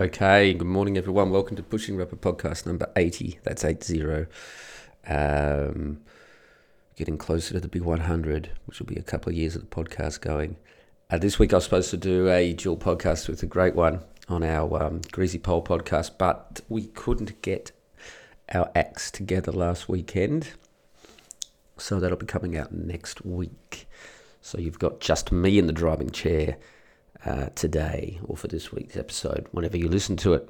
Okay, good morning, everyone. Welcome to Pushing Rubber podcast number 80. That's 80. Um, getting closer to the big 100, which will be a couple of years of the podcast going. Uh, this week I was supposed to do a dual podcast with a great one on our um, Greasy Pole podcast, but we couldn't get our acts together last weekend. So that'll be coming out next week. So you've got just me in the driving chair uh, today or for this week's episode, whenever you listen to it.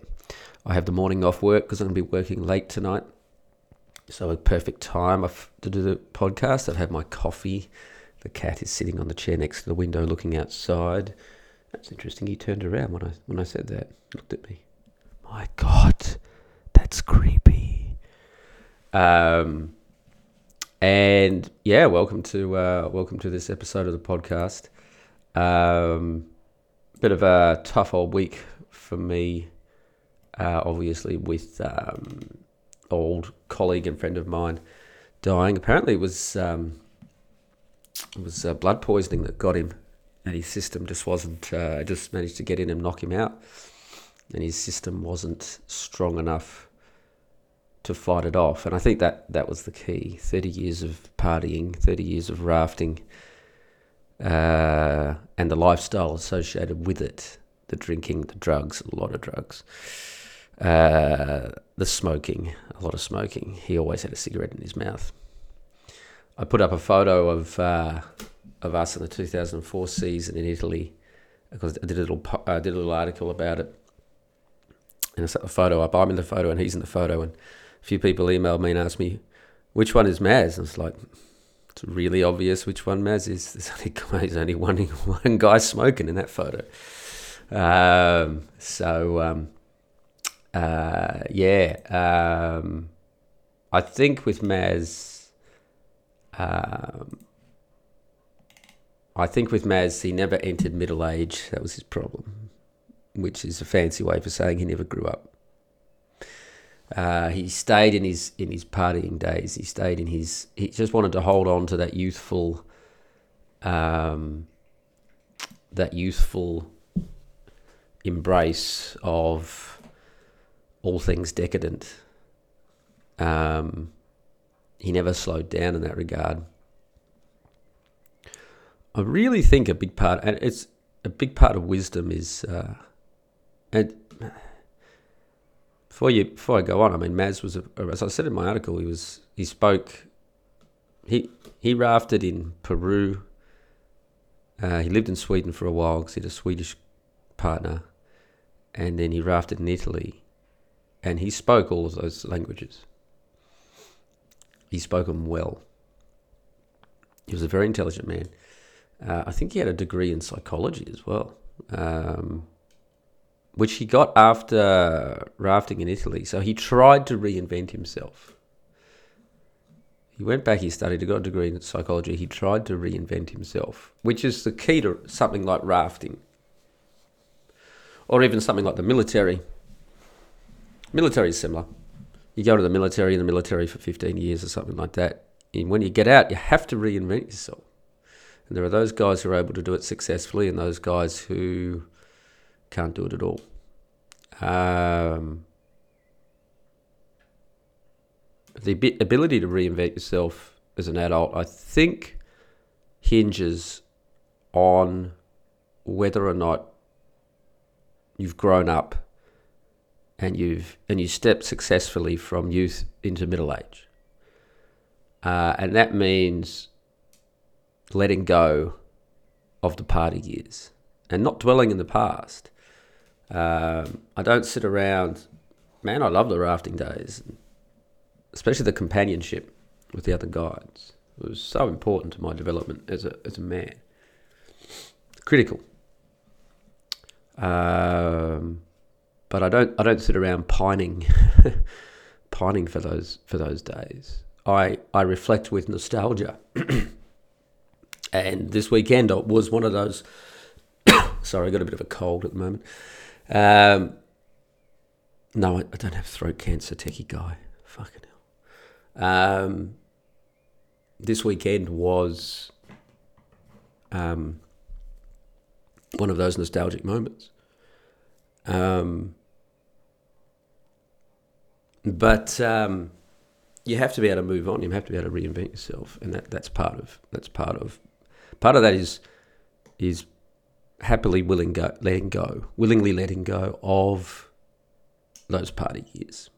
I have the morning off work because I'm going to be working late tonight. So a perfect time to do the podcast. I've had my coffee. The cat is sitting on the chair next to the window looking outside. That's interesting. He turned around when I when I said that. Looked at me. My God, that's creepy. Um, and yeah, welcome to uh, welcome to this episode of the podcast. Um, bit of a tough old week for me, uh, obviously, with um, old colleague and friend of mine dying. Apparently, it was um, it was uh, blood poisoning that got him, and his system just wasn't uh, just managed to get in and knock him out, and his system wasn't strong enough to fight it off. And I think that that was the key. Thirty years of partying, thirty years of rafting uh, and the lifestyle associated with it the drinking, the drugs, a lot of drugs, uh, the smoking, a lot of smoking. He always had a cigarette in his mouth. I put up a photo of uh, of us in the 2004 season in Italy because I did a little I did a little article about it, and I set the photo up. I'm in the photo and he's in the photo, and a few people emailed me and asked me which one is Maz. And it's like it's really obvious which one Maz is. There's only, there's only one, one guy smoking in that photo. Um, so, um, uh, yeah, um, I think with Maz, um, I think with Maz, he never entered middle age. That was his problem, which is a fancy way for saying he never grew up. Uh, he stayed in his in his partying days. He stayed in his. He just wanted to hold on to that youthful, um, that youthful embrace of all things decadent. Um, he never slowed down in that regard. I really think a big part, and it's a big part of wisdom is, uh, and before you before I go on, I mean, Maz was, a, as I said in my article, he was he spoke. He he rafted in Peru. Uh, he lived in Sweden for a while because he had a Swedish partner, and then he rafted in Italy, and he spoke all of those languages. He spoke them well. He was a very intelligent man. Uh, I think he had a degree in psychology as well. Um, which he got after rafting in Italy. So he tried to reinvent himself. He went back, he studied, he got a degree in psychology. He tried to reinvent himself, which is the key to something like rafting or even something like the military. Military is similar. You go to the military in the military for 15 years or something like that. And when you get out, you have to reinvent yourself. And there are those guys who are able to do it successfully and those guys who can't do it at all. Um, the ability to reinvent yourself as an adult, I think, hinges on whether or not you've grown up and you've and you step successfully from youth into middle age, uh, and that means letting go of the party years and not dwelling in the past. Um, I don't sit around. Man, I love the rafting days, especially the companionship with the other guides. It was so important to my development as a as a man. Critical. Um, but I don't I don't sit around pining pining for those for those days. I I reflect with nostalgia. and this weekend was one of those sorry, I got a bit of a cold at the moment. Um, no, I, I, don't have throat cancer, techie guy. Fucking hell. Um, this weekend was um, one of those nostalgic moments. Um, but um, you have to be able to move on. You have to be able to reinvent yourself, and that, that's part of that's part of part of that is is happily willing go letting go, willingly letting go of those party years.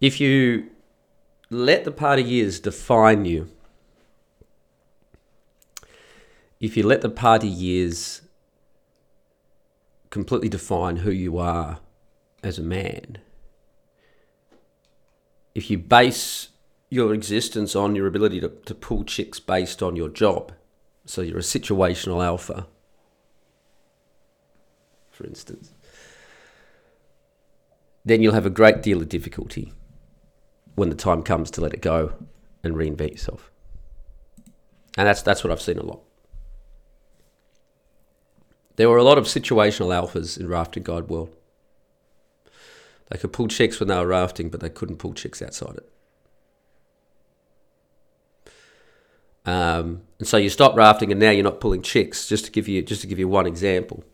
If you let the party years define you, if you let the party years completely define who you are as a man, if you base your existence on your ability to, to pull chicks based on your job, so you're a situational alpha, for instance, then you'll have a great deal of difficulty when the time comes to let it go and reinvent yourself. And that's that's what I've seen a lot. There were a lot of situational alphas in rafting guide world. They could pull chicks when they were rafting, but they couldn't pull chicks outside it. Um, and so you stop rafting, and now you're not pulling chicks. Just to give you just to give you one example.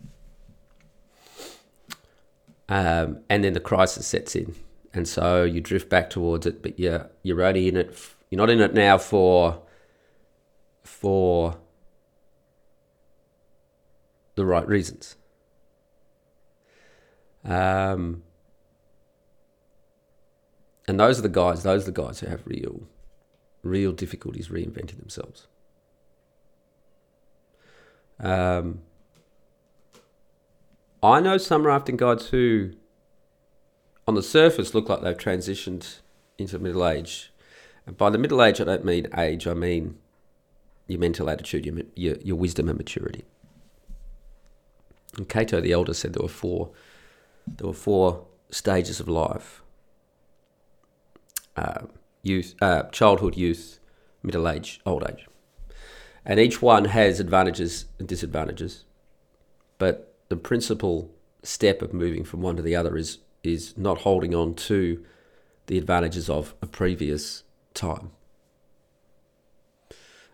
Um, and then the crisis sets in, and so you drift back towards it, but you're you're only in it. You're not in it now for for the right reasons. Um, and those are the guys. Those are the guys who have real real difficulties reinventing themselves. Um, I know some rafting guides who, on the surface, look like they've transitioned into middle age. And by the middle age, I don't mean age, I mean your mental attitude, your, your, your wisdom and maturity. And Cato the Elder said there were four, there were four stages of life. Uh, youth, uh, childhood, youth, middle age, old age. And each one has advantages and disadvantages. But the principal step of moving from one to the other is, is not holding on to the advantages of a previous time.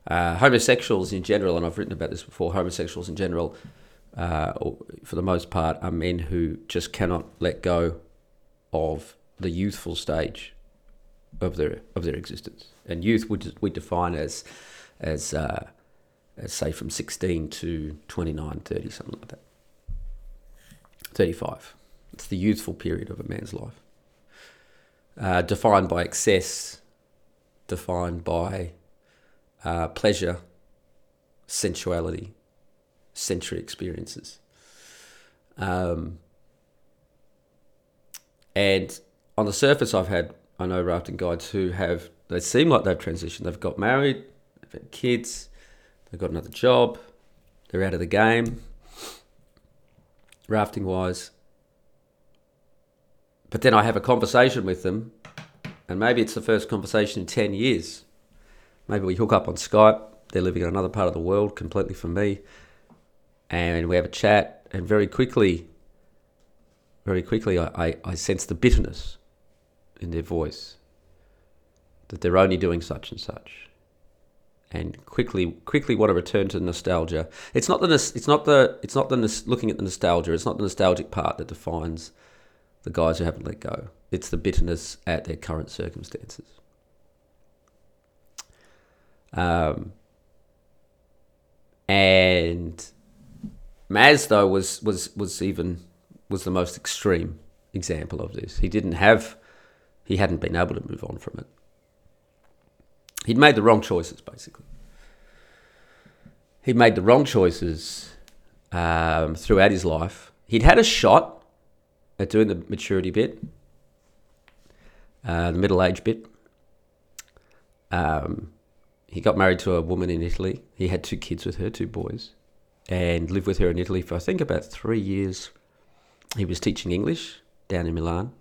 Uh, homosexuals in general, and I've written about this before, homosexuals in general, uh, for the most part, are men who just cannot let go of the youthful stage of their of their existence. And youth we we define as as uh, as say from 16 to 29, 30, something like that. 35. It's the youthful period of a man's life. Uh, defined by excess, defined by uh, pleasure, sensuality, sensory experiences. Um, and on the surface, I've had I know rafting guides who have they seem like they've transitioned. They've got married, they've had kids, they've got another job, they're out of the game, rafting wise. But then I have a conversation with them, and maybe it's the first conversation in 10 years. Maybe we hook up on Skype, they're living in another part of the world completely from me, and we have a chat, and very quickly, very quickly, I, I, I sense the bitterness in their voice that they're only doing such and such. And quickly quickly want to return to nostalgia. It's not the it's not the it's not the looking at the nostalgia it's not the nostalgic part that defines the guys who haven't let go. It's the bitterness at their current circumstances. Um, and Maz though was was was even was the most extreme example of this. He didn't have he hadn't been able to move on from it. He'd made the wrong choices, basically. He'd made the wrong choices um, throughout his life. He'd had a shot at doing the maturity bit, uh, the middle age bit. Um, he got married to a woman in Italy. He had two kids with her, two boys, and lived with her in Italy for I think about three years. He was teaching English down in Milan,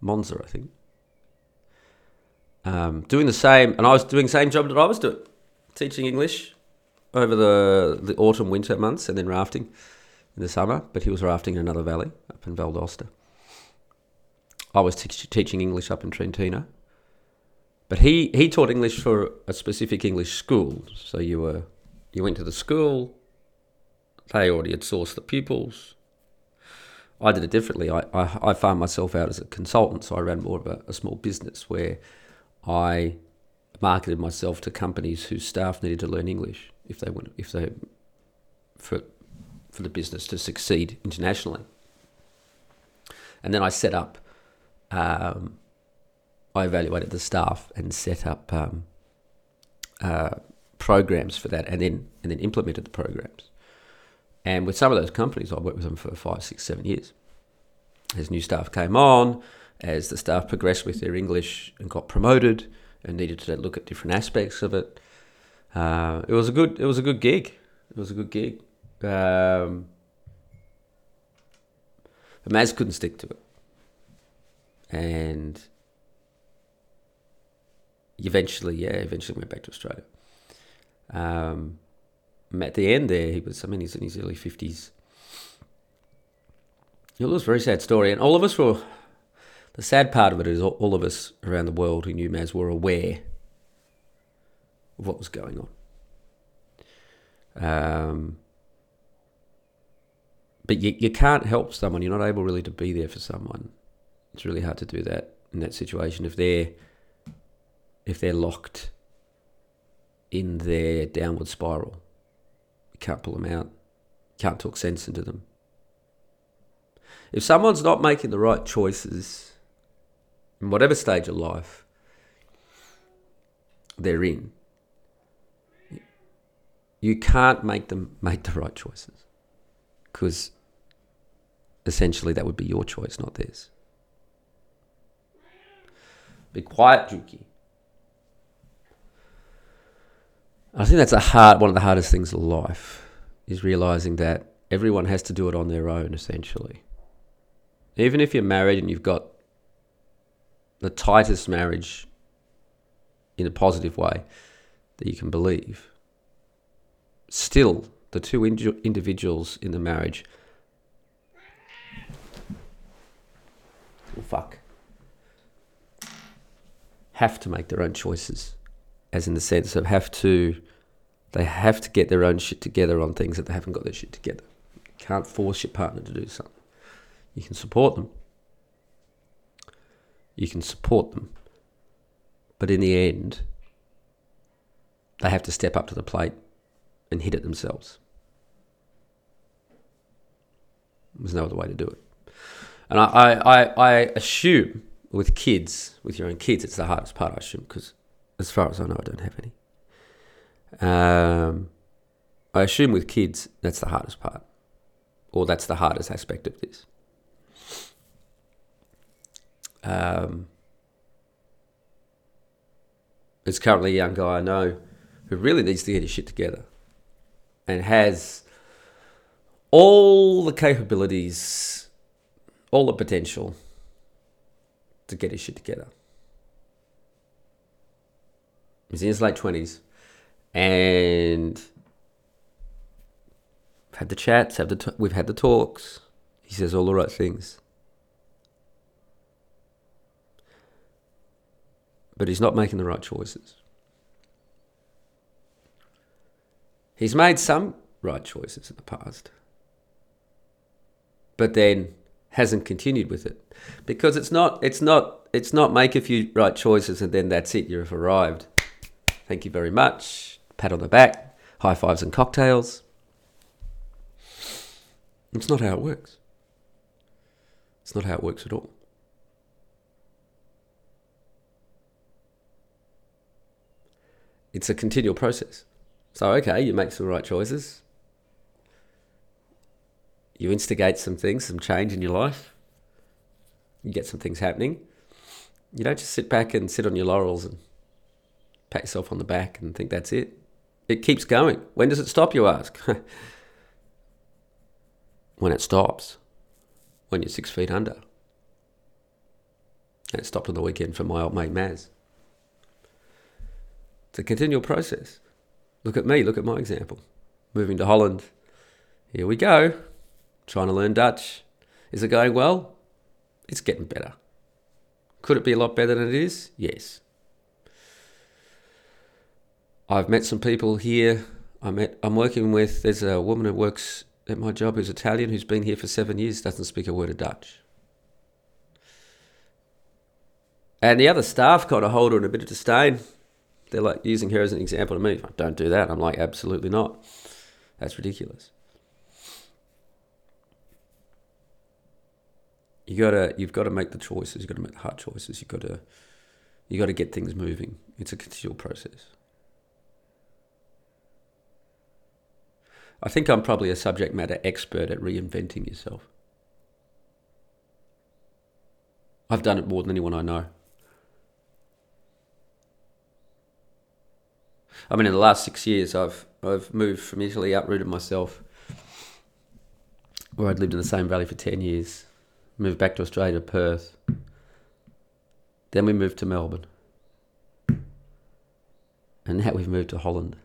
Monza, I think um, doing the same, and I was doing the same job that I was doing, teaching English over the the autumn winter months, and then rafting in the summer. But he was rafting in another valley up in Val d'Aosta. I was te- teaching English up in Trentino. But he, he taught English for a specific English school. So you were you went to the school. They already had sourced the pupils. I did it differently. I, I, I found myself out as a consultant, so I ran more of a, a small business where I marketed myself to companies whose staff needed to learn English if they want, if they for for the business to succeed internationally. And then I set up, um, I evaluated the staff and set up um, uh, programs for that, and then and then implemented the programs. And with some of those companies, I worked with them for five, six, seven years. As new staff came on, as the staff progressed with their English and got promoted, and needed to look at different aspects of it, uh, it was a good. It was a good gig. It was a good gig. Um, but Maz couldn't stick to it, and eventually, yeah, eventually went back to Australia. Um, at the end there, he was, I mean, he's in his early 50s. It was a very sad story. And all of us were, the sad part of it is all of us around the world who knew Maz were aware of what was going on. Um, but you, you can't help someone. You're not able really to be there for someone. It's really hard to do that in that situation if they're if they're locked in their downward spiral. You can't pull them out. You can't talk sense into them. If someone's not making the right choices in whatever stage of life they're in, you can't make them make the right choices because essentially that would be your choice, not theirs. Be quiet, Juki. I think that's a hard one of the hardest things in life is realizing that everyone has to do it on their own essentially. Even if you're married and you've got the tightest marriage in a positive way that you can believe, still the two individuals in the marriage oh, fuck have to make their own choices as in the sense of have to they have to get their own shit together on things that they haven't got their shit together. You can't force your partner to do something. You can support them. You can support them. But in the end, they have to step up to the plate and hit it themselves. There's no other way to do it. And I, I, I, assume with kids, with your own kids, it's the hardest part, I assume, because as far as I know, I don't have any. Um, I assume with kids, that's the hardest part, or that's the hardest aspect of this. Um, there's currently a young guy I know who really needs to get his shit together and has all the capabilities, all the potential to get his shit together. He's in his late twenties, and we've had the chats, have the t- we've had the talks. He says all the right things, but he's not making the right choices. He's made some right choices in the past, but then hasn't continued with it because it's not it's not it's not make a few right choices and then that's it you've arrived Thank you very much. Pat on the back, high fives and cocktails. It's not how it works. It's not how it works at all. It's a continual process. So, okay, you make some right choices. You instigate some things, some change in your life. You get some things happening. You don't just sit back and sit on your laurels and pat yourself on the back and think that's it. It keeps going. When does it stop, you ask? when it stops, when you're six feet under. And it stopped on the weekend for my old mate Maz. It's a continual process. Look at me, look at my example. Moving to Holland. Here we go. Trying to learn Dutch. Is it going well? It's getting better. Could it be a lot better than it is? Yes. I've met some people here. I met. I'm working with. There's a woman who works at my job who's Italian, who's been here for seven years, doesn't speak a word of Dutch. And the other staff kind of hold her in a bit of disdain. They're like using her as an example to me. Don't do that. I'm like, absolutely not. That's ridiculous. You gotta, you've got to make the choices. You've got to make the hard choices. You've got to, you got to get things moving. It's a continual process. I think I'm probably a subject matter expert at reinventing yourself. I've done it more than anyone I know. I mean, in the last six years, I've I've moved from Italy, uprooted myself, where I'd lived in the same valley for ten years, moved back to Australia, Perth. Then we moved to Melbourne, and now we've moved to Holland.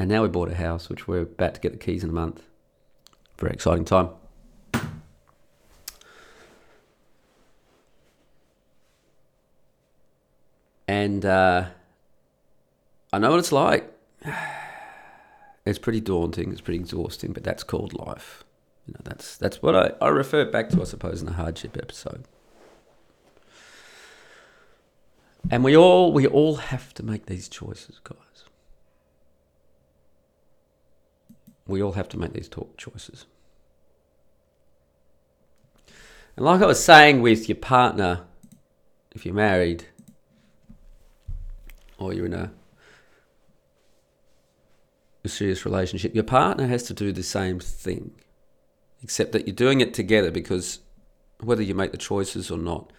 And now we bought a house, which we're about to get the keys in a month. Very exciting time. And uh, I know what it's like. It's pretty daunting. It's pretty exhausting, but that's called life. You know, that's that's what I, I refer back to, I suppose, in the hardship episode. And we all we all have to make these choices, guys. We all have to make these talk choices. And like I was saying with your partner, if you're married or you're in a a serious relationship, your partner has to do the same thing, except that you're doing it together because whether you make the choices or not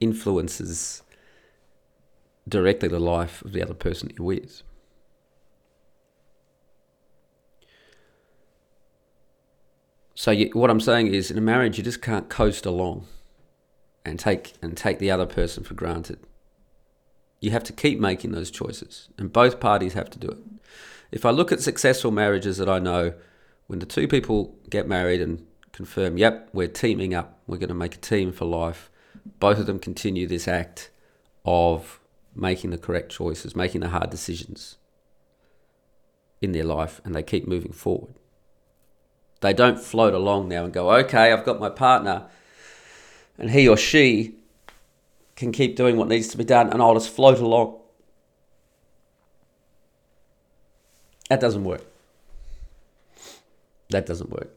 influences directly the life of the other person you're with. So you, what I'm saying is, in a marriage, you just can't coast along and take and take the other person for granted. You have to keep making those choices, and both parties have to do it if I look at successful marriages that I know, when the two people get married and confirm, yep, we're teaming up, we're going to make a team for life, both of them continue this act of making the correct choices, making the hard decisions in their life, and they keep moving forward. They don't float along now and go, okay, I've got my partner, and he or she can keep doing what needs to be done, and I'll just float along. That doesn't work. That doesn't work.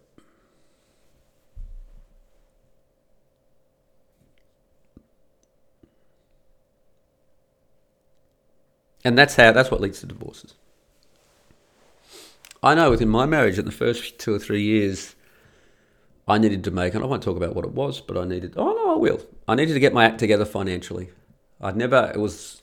And that's how that's what leads to divorces. I know within my marriage in the first two or three years I needed to make and I won't talk about what it was, but I needed oh no I will. I needed to get my act together financially. I'd never it was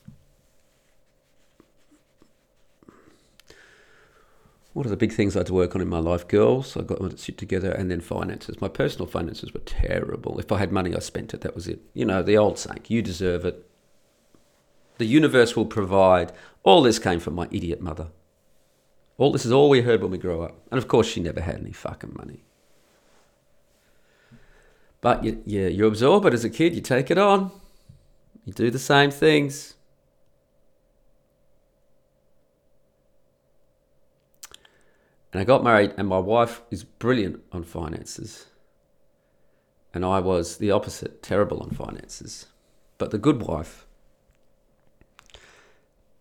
what are the big things I had to work on in my life? Girls, I got to sit together, and then finances. My personal finances were terrible. If I had money, I spent it. That was it. You know, the old saying, you deserve it. The universe will provide. All this came from my idiot mother. All this is all we heard when we grew up. And of course, she never had any fucking money. But you, you, you absorb it as a kid, you take it on, you do the same things. And I got married, and my wife is brilliant on finances. And I was the opposite, terrible on finances. But the good wife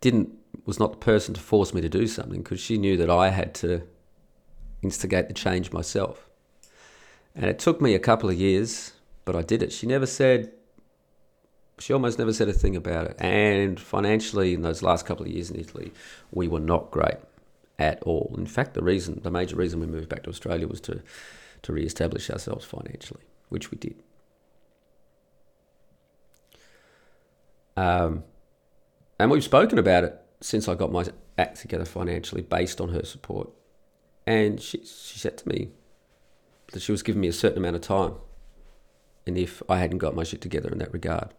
didn't was not the person to force me to do something because she knew that I had to instigate the change myself. And it took me a couple of years, but I did it. She never said, she almost never said a thing about it. And financially, in those last couple of years in Italy, we were not great at all. In fact, the reason, the major reason we moved back to Australia was to, to re-establish ourselves financially, which we did. Um, and we've spoken about it since I got my act together financially, based on her support. And she she said to me that she was giving me a certain amount of time, and if I hadn't got my shit together in that regard,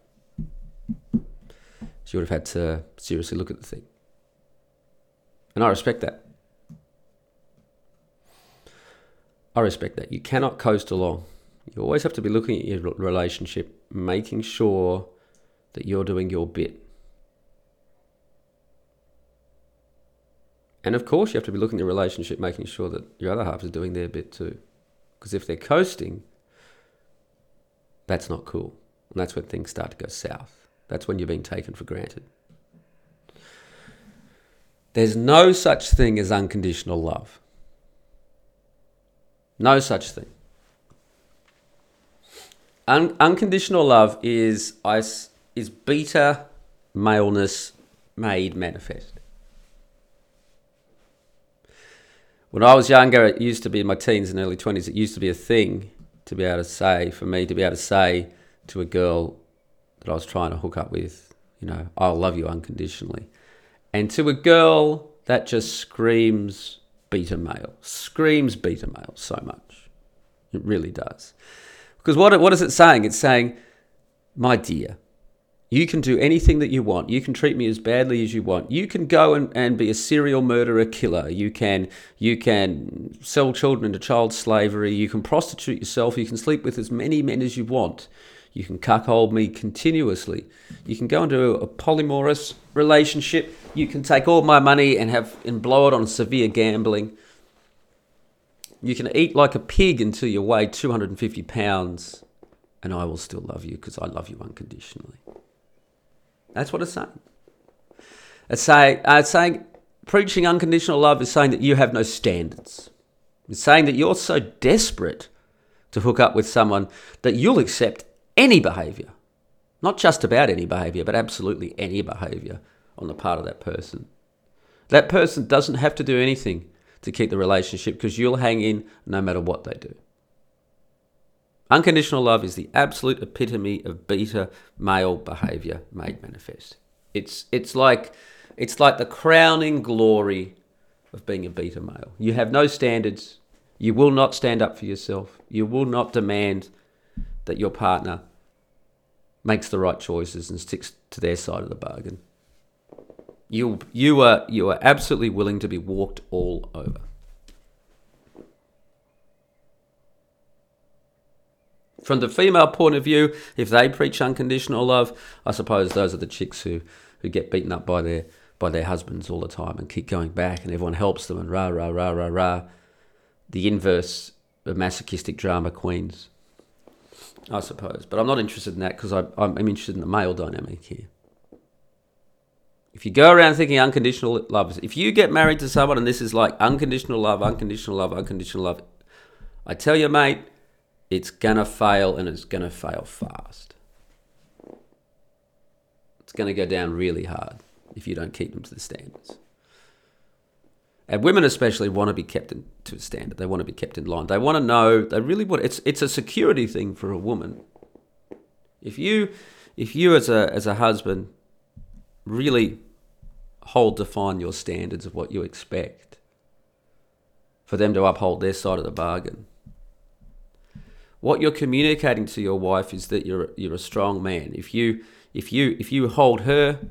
she would have had to seriously look at the thing. And I respect that. I respect that. You cannot coast along. You always have to be looking at your relationship, making sure that you're doing your bit. And of course, you have to be looking at the relationship, making sure that your other half is doing their bit too. Because if they're coasting, that's not cool. And that's when things start to go south. That's when you're being taken for granted. There's no such thing as unconditional love. No such thing. Un- unconditional love is is beta maleness made manifest. When I was younger, it used to be in my teens and early 20s, it used to be a thing to be able to say, for me to be able to say to a girl that I was trying to hook up with, you know, I'll love you unconditionally. And to a girl, that just screams beta male, screams beta male so much. It really does. Because what, what is it saying? It's saying, my dear, you can do anything that you want. You can treat me as badly as you want. You can go and, and be a serial murderer killer. You can you can sell children into child slavery. You can prostitute yourself. You can sleep with as many men as you want. You can cuckold me continuously. You can go into a polymorous relationship. You can take all my money and have and blow it on severe gambling. You can eat like a pig until you weigh 250 pounds, and I will still love you because I love you unconditionally. That's what it's saying. It's saying, uh, it's saying preaching unconditional love is saying that you have no standards. It's saying that you're so desperate to hook up with someone that you'll accept any behavior. Not just about any behavior, but absolutely any behavior on the part of that person. That person doesn't have to do anything to keep the relationship because you'll hang in no matter what they do. Unconditional love is the absolute epitome of beta male behavior made manifest. It's it's like it's like the crowning glory of being a beta male. You have no standards. You will not stand up for yourself. You will not demand that your partner makes the right choices and sticks to their side of the bargain. You you are you are absolutely willing to be walked all over. From the female point of view, if they preach unconditional love, I suppose those are the chicks who, who get beaten up by their by their husbands all the time and keep going back and everyone helps them and rah rah rah rah rah. The inverse of masochistic drama queens, I suppose. But I'm not interested in that because I'm interested in the male dynamic here. If you go around thinking unconditional love, if you get married to someone and this is like unconditional love, unconditional love, unconditional love, I tell you, mate, it's gonna fail and it's gonna fail fast. It's gonna go down really hard if you don't keep them to the standards. And women especially want to be kept in, to a standard. They want to be kept in line. They want to know. They really want. It's it's a security thing for a woman. If you if you as a as a husband really hold to define your standards of what you expect for them to uphold their side of the bargain, what you're communicating to your wife is that you're you're a strong man. If you if you if you hold her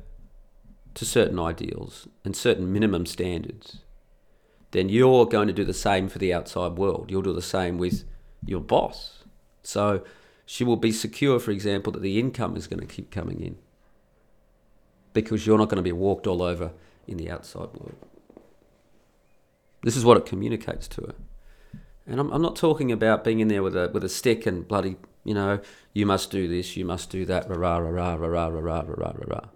to certain ideals and certain minimum standards, then you're going to do the same for the outside world. You'll do the same with your boss. So she will be secure, for example, that the income is going to keep coming in because you're not going to be walked all over in the outside world. This is what it communicates to her. And I'm, I'm not talking about being in there with a with a stick and bloody, you know, you must do this, you must do that, rah rah rah rah rah rah rah rah rah rah.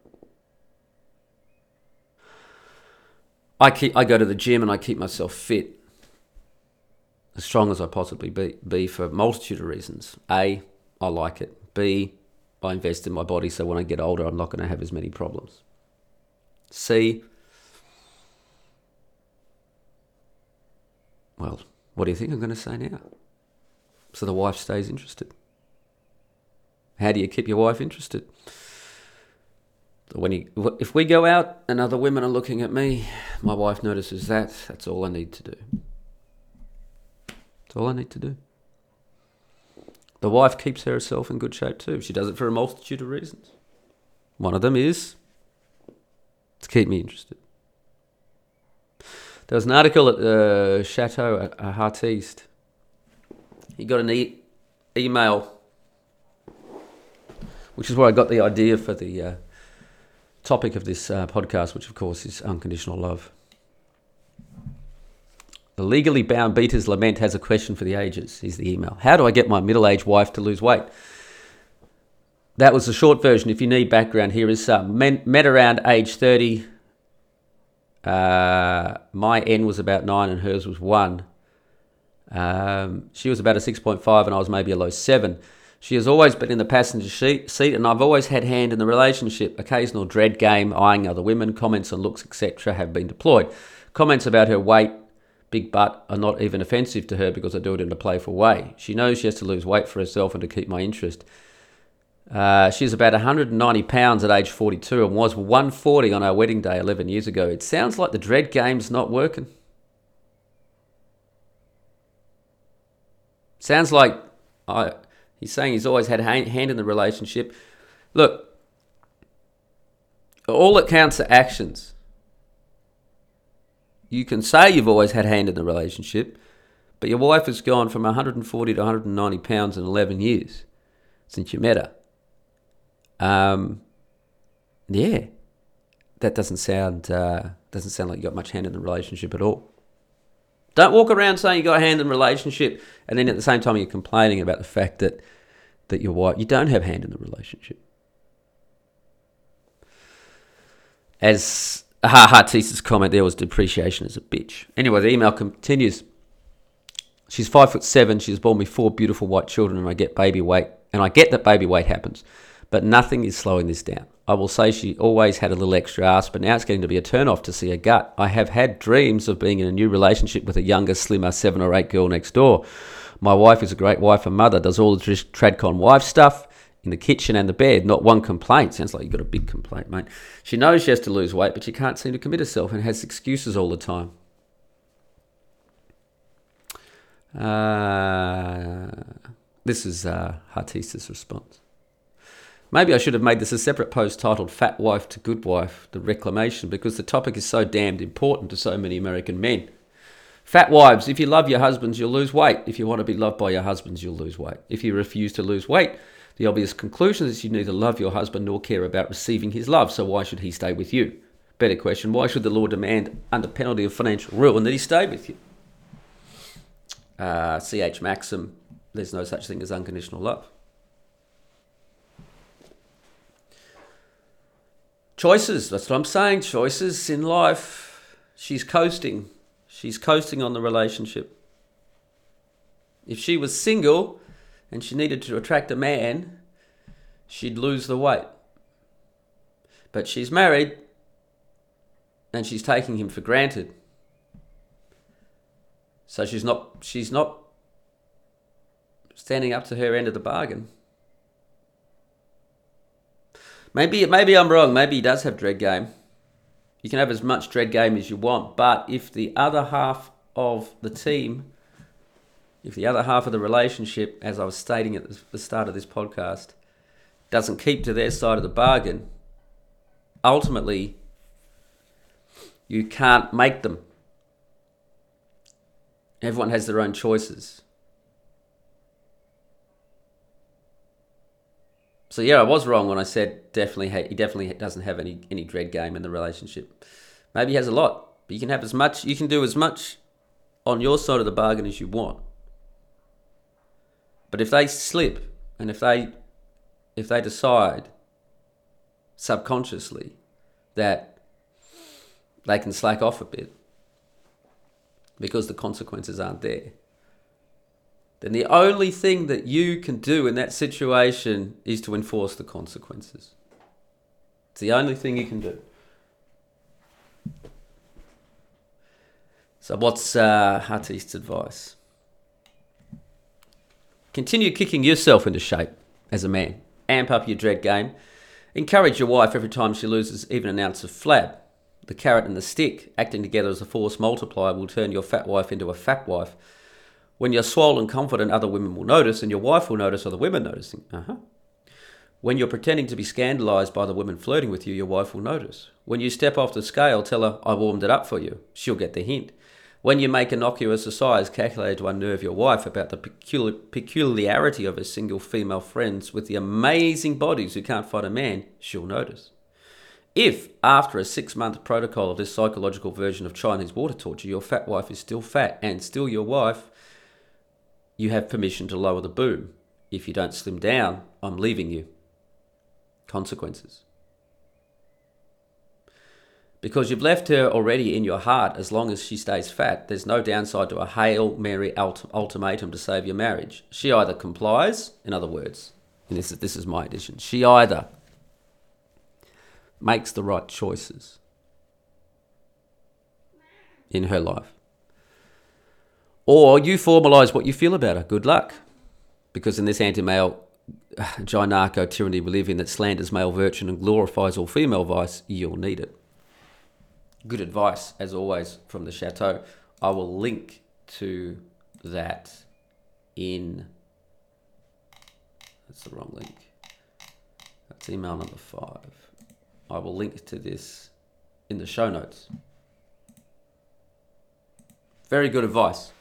I keep I go to the gym and I keep myself fit, as strong as I possibly be, be for a multitude of reasons. A, I like it. B, I invest in my body so when I get older, I'm not going to have as many problems. C, well, what do you think I'm going to say now? So the wife stays interested. How do you keep your wife interested? When you, if we go out and other women are looking at me, my wife notices that. That's all I need to do. That's all I need to do. The wife keeps herself in good shape too. She does it for a multitude of reasons. One of them is to keep me interested. There was an article at the Chateau at Heartiste. He got an e- email, which is where I got the idea for the uh, topic of this uh, podcast, which of course is unconditional love. The legally bound beater's lament has a question for the ages, is the email. How do I get my middle aged wife to lose weight? That was the short version. If you need background, here is some. Men, met around age 30. Uh, my N was about 9 and hers was 1. Um, she was about a 6.5 and I was maybe a low 7. She has always been in the passenger seat, and I've always had hand in the relationship. Occasional dread game, eyeing other women, comments on looks, etc., have been deployed. Comments about her weight, big butt, are not even offensive to her because I do it in a playful way. She knows she has to lose weight for herself and to keep my interest. Uh, she's about 190 pounds at age 42 and was 140 on our wedding day 11 years ago. It sounds like the dread game's not working. Sounds like I, he's saying he's always had hand, hand in the relationship. Look, all that counts are actions. You can say you've always had hand in the relationship, but your wife has gone from 140 to 190 pounds in 11 years since you met her. Um, yeah, that doesn't sound uh, doesn't sound like you got much hand in the relationship at all. Don't walk around saying you got a hand in the relationship, and then at the same time you're complaining about the fact that that your wife you don't have hand in the relationship. As Ha Heartiste's comment there was depreciation as a bitch. Anyway, the email continues. She's five foot seven. She's born me four beautiful white children, and I get baby weight. And I get that baby weight happens but nothing is slowing this down. I will say she always had a little extra ass, but now it's getting to be a turn off to see her gut. I have had dreams of being in a new relationship with a younger, slimmer seven or eight girl next door. My wife is a great wife and mother, does all the Tradcon wife stuff in the kitchen and the bed. Not one complaint. Sounds like you've got a big complaint, mate. She knows she has to lose weight, but she can't seem to commit herself and has excuses all the time. Uh, this is uh, Heartiste's response. Maybe I should have made this a separate post titled Fat Wife to Good Wife, the reclamation, because the topic is so damned important to so many American men. Fat wives, if you love your husbands, you'll lose weight. If you want to be loved by your husbands, you'll lose weight. If you refuse to lose weight, the obvious conclusion is you neither love your husband nor care about receiving his love, so why should he stay with you? Better question, why should the law demand, under penalty of financial ruin, that he stay with you? Uh, C.H. Maxim, there's no such thing as unconditional love. Choices, that's what I'm saying. Choices in life. She's coasting. She's coasting on the relationship. If she was single and she needed to attract a man, she'd lose the weight. But she's married and she's taking him for granted. So she's not she's not standing up to her end of the bargain. Maybe maybe I'm wrong. Maybe he does have dread game. You can have as much dread game as you want, but if the other half of the team, if the other half of the relationship, as I was stating at the start of this podcast, doesn't keep to their side of the bargain, ultimately you can't make them. Everyone has their own choices. So yeah, I was wrong when I said definitely he definitely doesn't have any any dread game in the relationship. Maybe he has a lot, but you can have as much. You can do as much on your side of the bargain as you want. But if they slip and if they if they decide subconsciously that they can slack off a bit because the consequences aren't there then the only thing that you can do in that situation is to enforce the consequences. It's the only thing you can do. So, what's uh, advice? Continue kicking yourself into shape as a man. Amp up your dread game. Encourage your wife every time she loses even an ounce of flab. The carrot and the stick, acting together as a force multiplier, will turn your fat wife into a fat wife when you're swollen confident, other women will notice, and your wife will notice other women noticing. Uh-huh. When you're pretending to be scandalized by the women flirting with you, your wife will notice. When you step off the scale, tell her, I warmed it up for you. She'll get the hint. When you make innocuous asides calculated to unnerve your wife about the peculiar, peculiarity of her single female friends with the amazing bodies who can't fight a man, she'll notice. If, after a six month protocol of this psychological version of Chinese water torture, your fat wife is still fat and still your wife, you have permission to lower the boom. If you don't slim down, I'm leaving you. Consequences. Because you've left her already in your heart as long as she stays fat, there's no downside to a Hail Mary ult- ultimatum to save your marriage. She either complies, in other words, and this is, this is my addition, she either makes the right choices in her life. Or you formalize what you feel about her. Good luck. Because in this anti male gynarcho tyranny we live in that slanders male virtue and glorifies all female vice, you'll need it. Good advice, as always, from the chateau. I will link to that in. That's the wrong link. That's email number five. I will link to this in the show notes. Very good advice.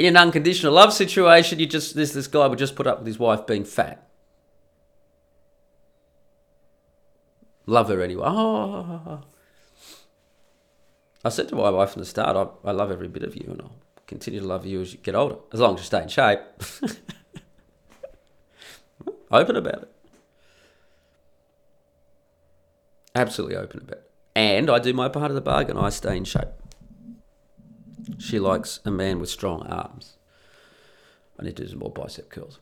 In an unconditional love situation, you just this this guy would just put up with his wife being fat. Love her anyway. Oh. I said to my wife from the start, I, I love every bit of you and I'll continue to love you as you get older, as long as you stay in shape. Open about it. Absolutely open about it. And I do my part of the bargain. I stay in shape. She likes a man with strong arms. I need to do some more bicep curls.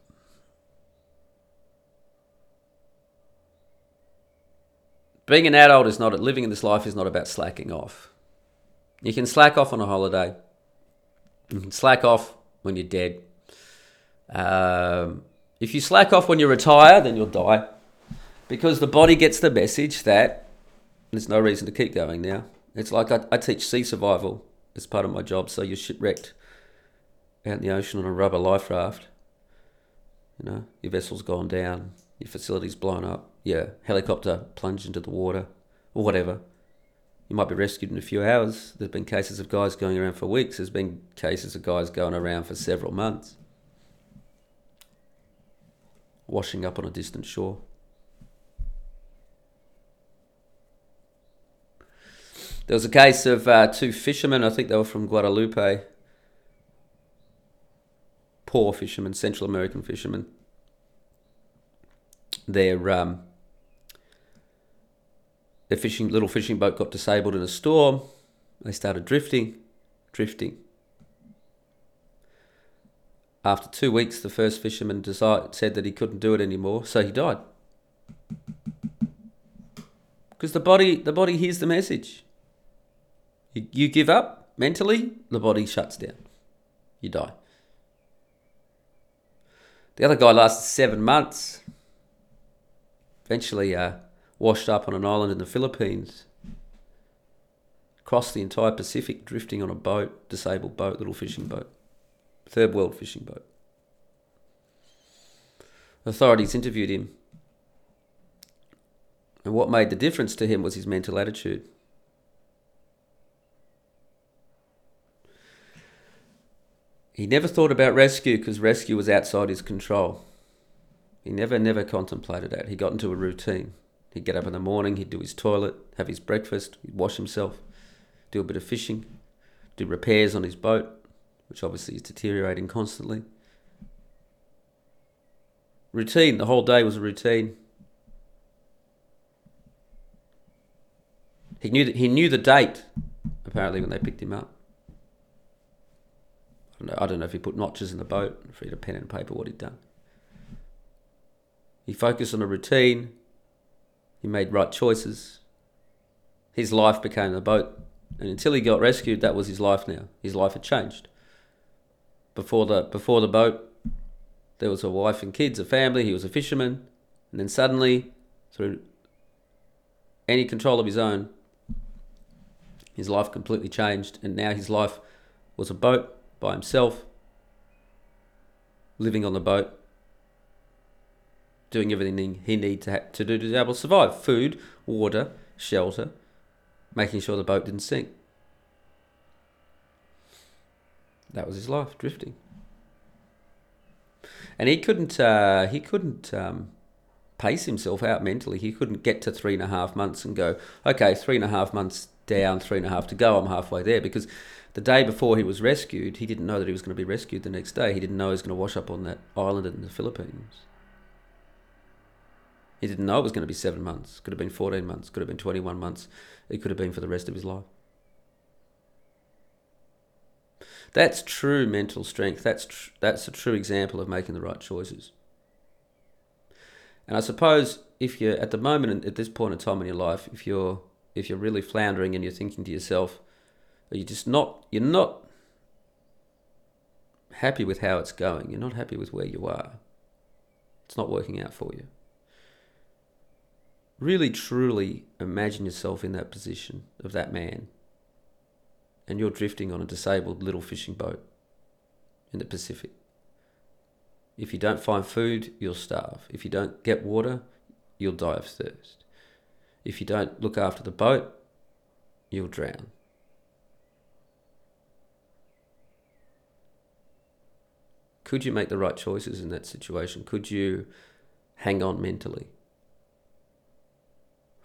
Being an adult is not, living in this life is not about slacking off. You can slack off on a holiday. You can slack off when you're dead. Um, if you slack off when you retire, then you'll die because the body gets the message that there's no reason to keep going now. It's like I, I teach sea survival as part of my job, so you're shipwrecked out in the ocean on a rubber life raft. You know, your vessel's gone down, your facility's blown up, your helicopter plunged into the water, or whatever. You might be rescued in a few hours. There's been cases of guys going around for weeks. There's been cases of guys going around for several months, washing up on a distant shore. There was a case of uh, two fishermen, I think they were from Guadalupe. Poor fishermen, Central American fishermen. Their um, their fishing little fishing boat got disabled in a storm. They started drifting, drifting. After two weeks, the first fisherman decided, said that he couldn't do it anymore, so he died. Because the body, the body hears the message. You, give up mentally, the body shuts down. You die. The other guy lasted seven months. Eventually, uh, washed up on an island in the Philippines. Crossed the entire Pacific, drifting on a boat, disabled boat, little fishing boat, third world fishing boat. Authorities interviewed him, and what made the difference to him was his mental attitude. He never thought about rescue because rescue was outside his control. He never, never contemplated that. He got into a routine. He'd get up in the morning, he'd do his toilet, have his breakfast, he'd wash himself, do a bit of fishing, do repairs on his boat, which obviously is deteriorating constantly. Routine, the whole day was a routine. He knew that he knew the date, apparently, when they picked him up. I don't know, if he put notches in the boat, if he had a pen and paper, what he'd done. He focused on a routine. He made right choices. His life became the boat. And until he got rescued, that was his life now. His life had changed. Before the, before the boat, there was a wife and kids, a family. He was a fisherman. And then suddenly, through any control of his own, his life completely changed. And now his life was a boat by himself, living on the boat, doing everything he needed to, to do to be able to survive food, water, shelter, making sure the boat didn't sink. That was his life, drifting. And he couldn't, uh, he couldn't um, pace himself out mentally. He couldn't get to three and a half months and go, okay, three and a half months down, three and a half to go. I'm halfway there because the day before he was rescued, he didn't know that he was going to be rescued the next day. He didn't know he was going to wash up on that island in the Philippines. He didn't know it was going to be seven months. Could have been 14 months. Could have been 21 months. It could have been for the rest of his life. That's true mental strength. That's tr- that's a true example of making the right choices. And I suppose if you're at the moment at this point in time in your life, if you're if you're really floundering and you're thinking to yourself, are just not you're not happy with how it's going. You're not happy with where you are. It's not working out for you. Really truly imagine yourself in that position of that man. And you're drifting on a disabled little fishing boat in the Pacific. If you don't find food, you'll starve. If you don't get water, you'll die of thirst. If you don't look after the boat, you'll drown. Could you make the right choices in that situation? Could you hang on mentally?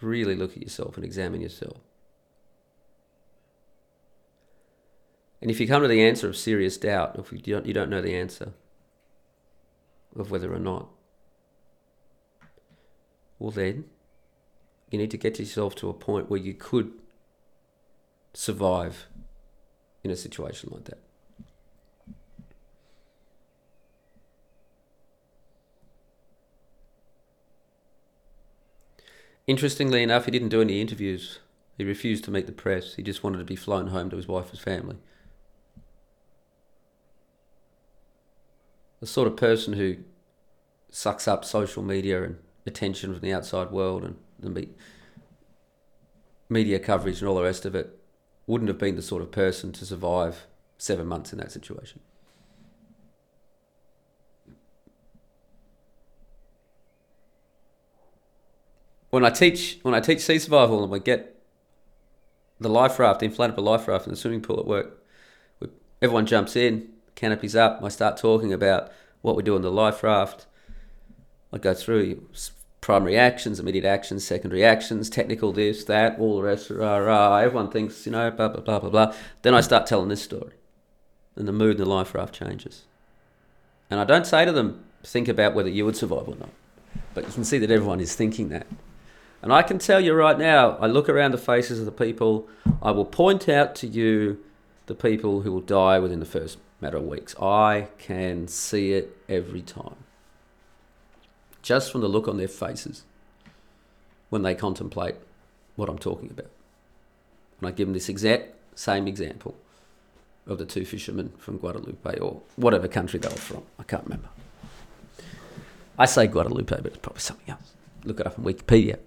Really look at yourself and examine yourself. And if you come to the answer of serious doubt, if you don't, you don't know the answer, of whether or not. Well, then, you need to get yourself to a point where you could survive in a situation like that. Interestingly enough, he didn't do any interviews. He refused to meet the press. He just wanted to be flown home to his wife and family. the sort of person who sucks up social media and attention from the outside world and the media coverage and all the rest of it wouldn't have been the sort of person to survive seven months in that situation. When I teach when I teach sea survival and we get the life raft, the inflatable life raft in the swimming pool at work, everyone jumps in, canopies up. I start talking about what we do on the life raft. I go through primary actions, immediate actions, secondary actions, technical this, that, all the rest. Rah, rah. Everyone thinks, you know, blah, blah, blah, blah, blah. Then I start telling this story. And the mood in the life raft changes. And I don't say to them, think about whether you would survive or not. But you can see that everyone is thinking that. And I can tell you right now, I look around the faces of the people, I will point out to you the people who will die within the first matter of weeks. I can see it every time. Just from the look on their faces when they contemplate what I'm talking about. And I give them this exact same example of the two fishermen from Guadeloupe or whatever country they were from. I can't remember. I say Guadeloupe, but it's probably something else. Look it up on Wikipedia.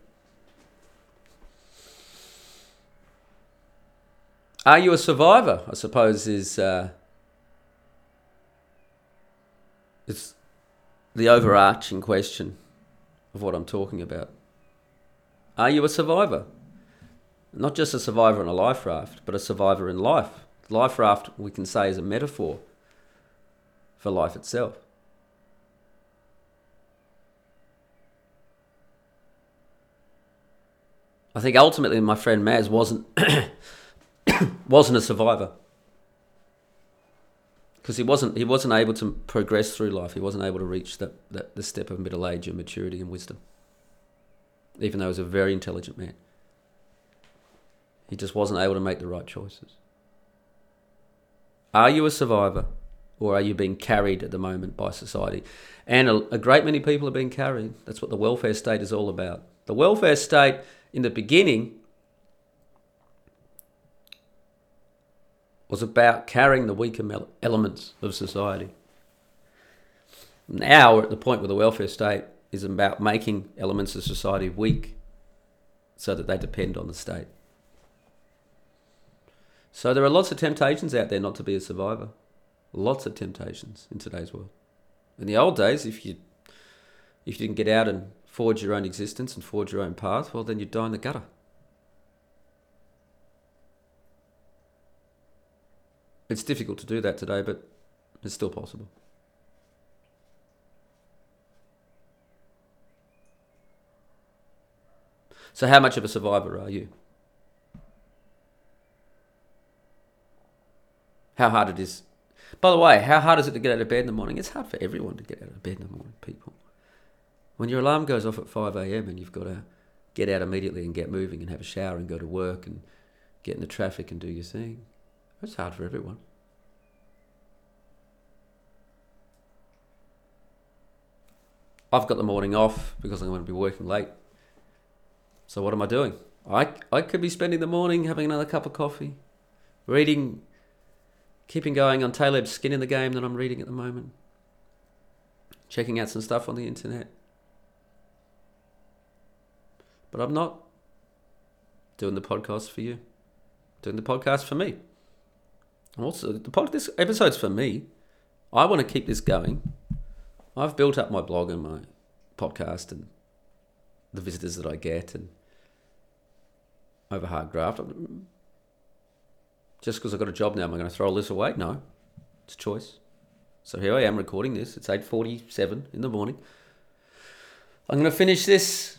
Are you a survivor? I suppose is uh, it's the overarching question of what I'm talking about. Are you a survivor? Not just a survivor in a life raft, but a survivor in life. Life raft, we can say, is a metaphor for life itself. I think ultimately my friend Maz wasn't wasn't a survivor because he wasn't he wasn't able to progress through life. He wasn't able to reach that, that the step of middle age and maturity and wisdom. Even though he was a very intelligent man, he just wasn't able to make the right choices. Are you a survivor, or are you being carried at the moment by society? And a, a great many people are being carried. That's what the welfare state is all about. The welfare state in the beginning was about carrying the weaker elements of society. Now we're at the point where the welfare state is about making elements of society weak so that they depend on the state. So there are lots of temptations out there not to be a survivor. Lots of temptations in today's world. In the old days, if you if you didn't get out and forge your own existence and forge your own path, well then you'd die in the gutter. It's difficult to do that today, but it's still possible. So, how much of a survivor are you? How hard it is. By the way, how hard is it to get out of bed in the morning? It's hard for everyone to get out of bed in the morning, people. When your alarm goes off at 5 a.m. and you've got to get out immediately and get moving and have a shower and go to work and get in the traffic and do your thing, it's hard for everyone. I've got the morning off because I'm going to be working late. So what am I doing? I, I could be spending the morning having another cup of coffee, reading, keeping going on Taleb's Skin in the Game that I'm reading at the moment, checking out some stuff on the internet. But I'm not doing the podcast for you, doing the podcast for me. Also, the pod, this episode's for me. I want to keep this going. I've built up my blog and my podcast and the visitors that I get and over hard graft. Just because I've got a job now, am I going to throw all this away? No, it's a choice. So here I am recording this. It's eight forty-seven in the morning. I'm going to finish this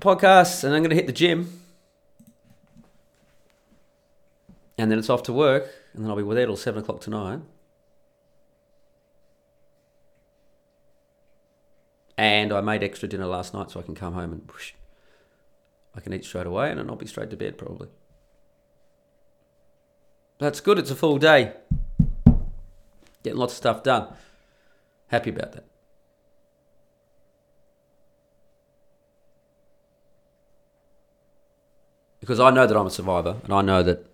podcast and I'm going to hit the gym, and then it's off to work, and then I'll be there till seven o'clock tonight. And I made extra dinner last night so I can come home and whoosh, I can eat straight away and then I'll be straight to bed probably. That's good. It's a full day. Getting lots of stuff done. Happy about that. Because I know that I'm a survivor and I know that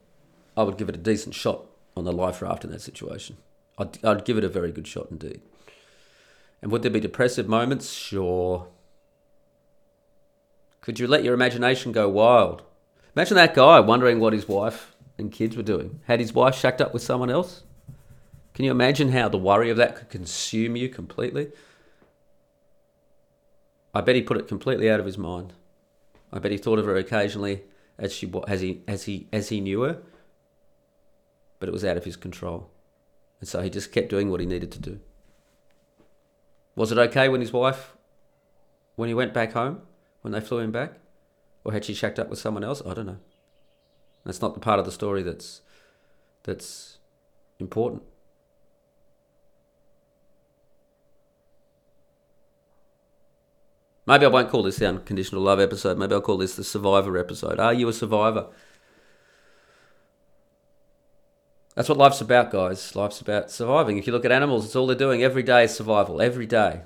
I would give it a decent shot on the life raft in that situation. I'd, I'd give it a very good shot indeed. And would there be depressive moments? Sure. Could you let your imagination go wild? Imagine that guy wondering what his wife and kids were doing. Had his wife shacked up with someone else? Can you imagine how the worry of that could consume you completely? I bet he put it completely out of his mind. I bet he thought of her occasionally as she as he as he as he knew her, but it was out of his control, and so he just kept doing what he needed to do. Was it okay when his wife, when he went back home, when they flew him back? Or had she shacked up with someone else? I don't know. That's not the part of the story that's that's important. Maybe I won't call this the unconditional love episode. Maybe I'll call this the survivor episode. Are you a survivor? That's what life's about, guys. Life's about surviving. If you look at animals, it's all they're doing every day is survival. Every day.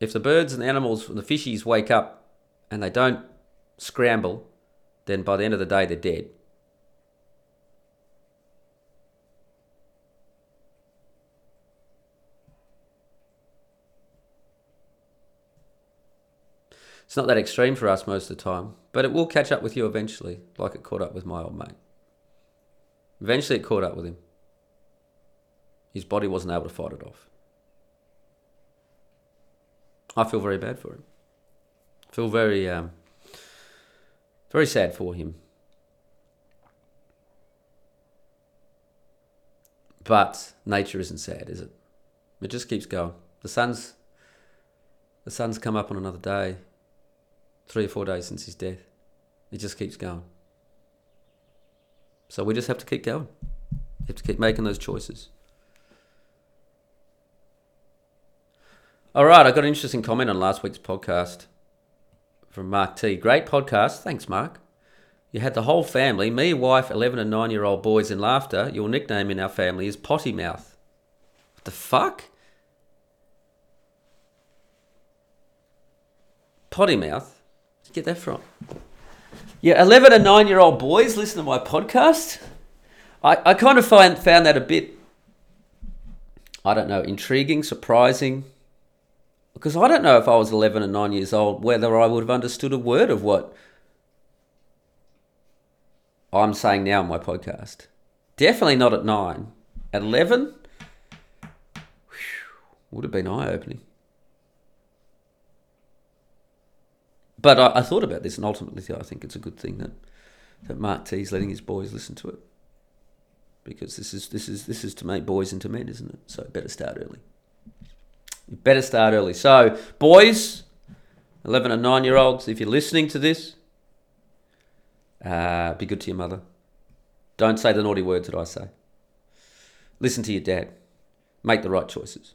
If the birds and the animals and the fishies wake up and they don't scramble, then by the end of the day, they're dead. It's not that extreme for us most of the time, but it will catch up with you eventually, like it caught up with my old mate. Eventually, it caught up with him. His body wasn't able to fight it off. I feel very bad for him. I feel very, um, very sad for him. But nature isn't sad, is it? It just keeps going. The sun's, the sun's come up on another day, three or four days since his death. It just keeps going. So we just have to keep going. We have to keep making those choices. All right, I got an interesting comment on last week's podcast from Mark T. Great podcast. Thanks, Mark. You had the whole family, me, wife, 11 and 9 year old boys in laughter. Your nickname in our family is Potty Mouth. What the fuck? Potty Mouth? Where'd you get that from? Yeah, 11 and 9 year old boys listen to my podcast. I, I kind of find, found that a bit, I don't know, intriguing, surprising. Because I don't know if I was 11 and 9 years old whether I would have understood a word of what I'm saying now on my podcast. Definitely not at 9. At 11, would have been eye opening. But I, I, thought about this, and ultimately, I think it's a good thing that that Mark T is letting his boys listen to it because this is this is this is to make boys into men, isn't it? So better start early. You better start early. So boys, 11 and 9 year olds, if you're listening to this, uh, be good to your mother. Don't say the naughty words that I say. Listen to your dad. Make the right choices.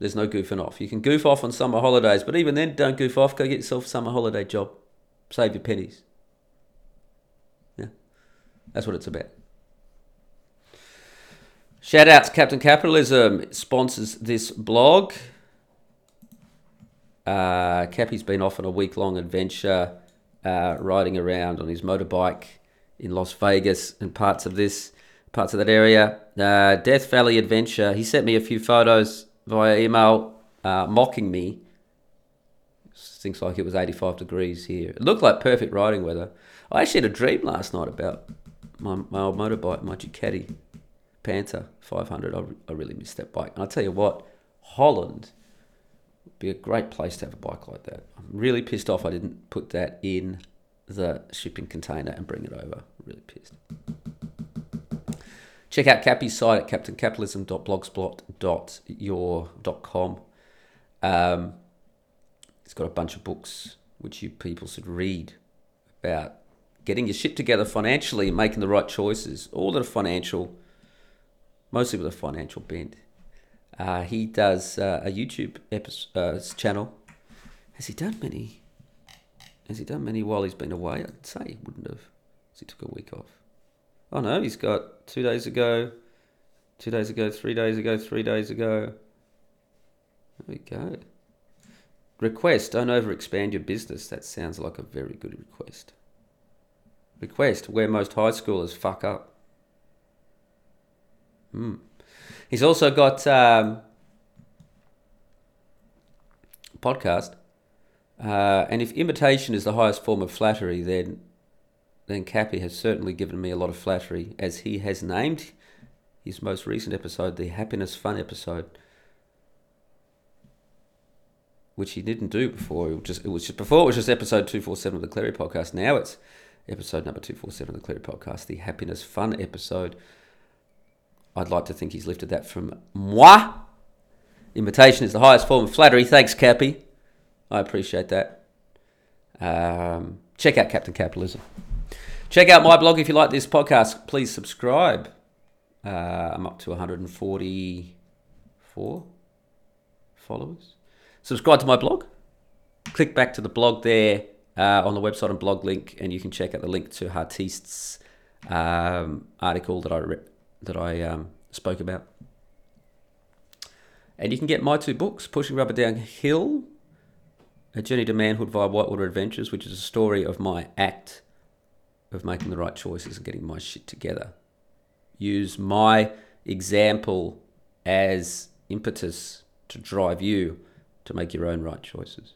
There's no goofing off. You can goof off on summer holidays, but even then, don't goof off. Go get yourself a summer holiday job. Save your pennies. Yeah, that's what it's about. Shout out to Captain Capitalism, it sponsors this blog. Uh, Cappy's been off on a week long adventure uh, riding around on his motorbike in Las Vegas and parts of this, parts of that area. Uh, Death Valley Adventure. He sent me a few photos via email, uh, mocking me. Things like it was 85 degrees here. It looked like perfect riding weather. I actually had a dream last night about my, my old motorbike, my Ducati Pantah 500. I, I really miss that bike. And I tell you what, Holland would be a great place to have a bike like that. I'm really pissed off I didn't put that in the shipping container and bring it over. Really pissed. Check out Cappy's site at captaincapitalism.blogspot.your.com. Um, it's got a bunch of books which you people should read about getting your shit together financially and making the right choices, all that are financial, mostly with a financial bent. Uh, he does uh, a YouTube episode, uh, channel. Has he done many? Has he done many while he's been away? I'd say he wouldn't have. He took a week off. Oh no, he's got two days ago, two days ago, three days ago, three days ago. There we go. Request, don't overexpand your business. That sounds like a very good request. Request, where most high schoolers fuck up. Hmm. He's also got um, podcast. Uh, and if imitation is the highest form of flattery, then then Cappy has certainly given me a lot of flattery, as he has named his most recent episode the Happiness Fun episode, which he didn't do before. It was just, it was just before it was just episode two four seven of the Clarey podcast. Now it's episode number two four seven of the Clarey podcast, the Happiness Fun episode. I'd like to think he's lifted that from moi. Imitation is the highest form of flattery. Thanks, Cappy. I appreciate that. Um, check out Captain Capitalism. Check out my blog if you like this podcast. Please subscribe. Uh, I'm up to 144 followers. Subscribe to my blog. Click back to the blog there uh, on the website and blog link, and you can check out the link to Heartiste's um, article that I re- that I um, spoke about. And you can get my two books, Pushing Rubber Downhill, A Journey to Manhood via Whitewater Adventures, which is a story of my act of making the right choices and getting my shit together. Use my example as impetus to drive you to make your own right choices.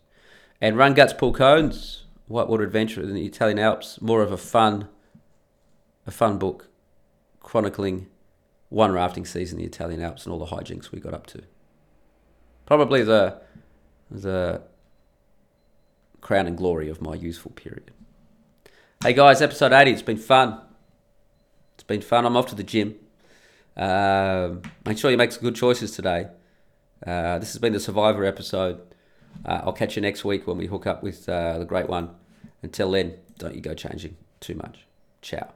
And Run Guts Pull Cones, Whitewater Adventure in the Italian Alps, more of a fun, a fun book chronicling one rafting season in the Italian Alps and all the hijinks we got up to. Probably the the crown and glory of my useful period. Hey guys, episode 80. It's been fun. It's been fun. I'm off to the gym. Uh, make sure you make some good choices today. Uh, this has been the Survivor episode. Uh, I'll catch you next week when we hook up with uh, the great one. Until then, don't you go changing too much. Ciao.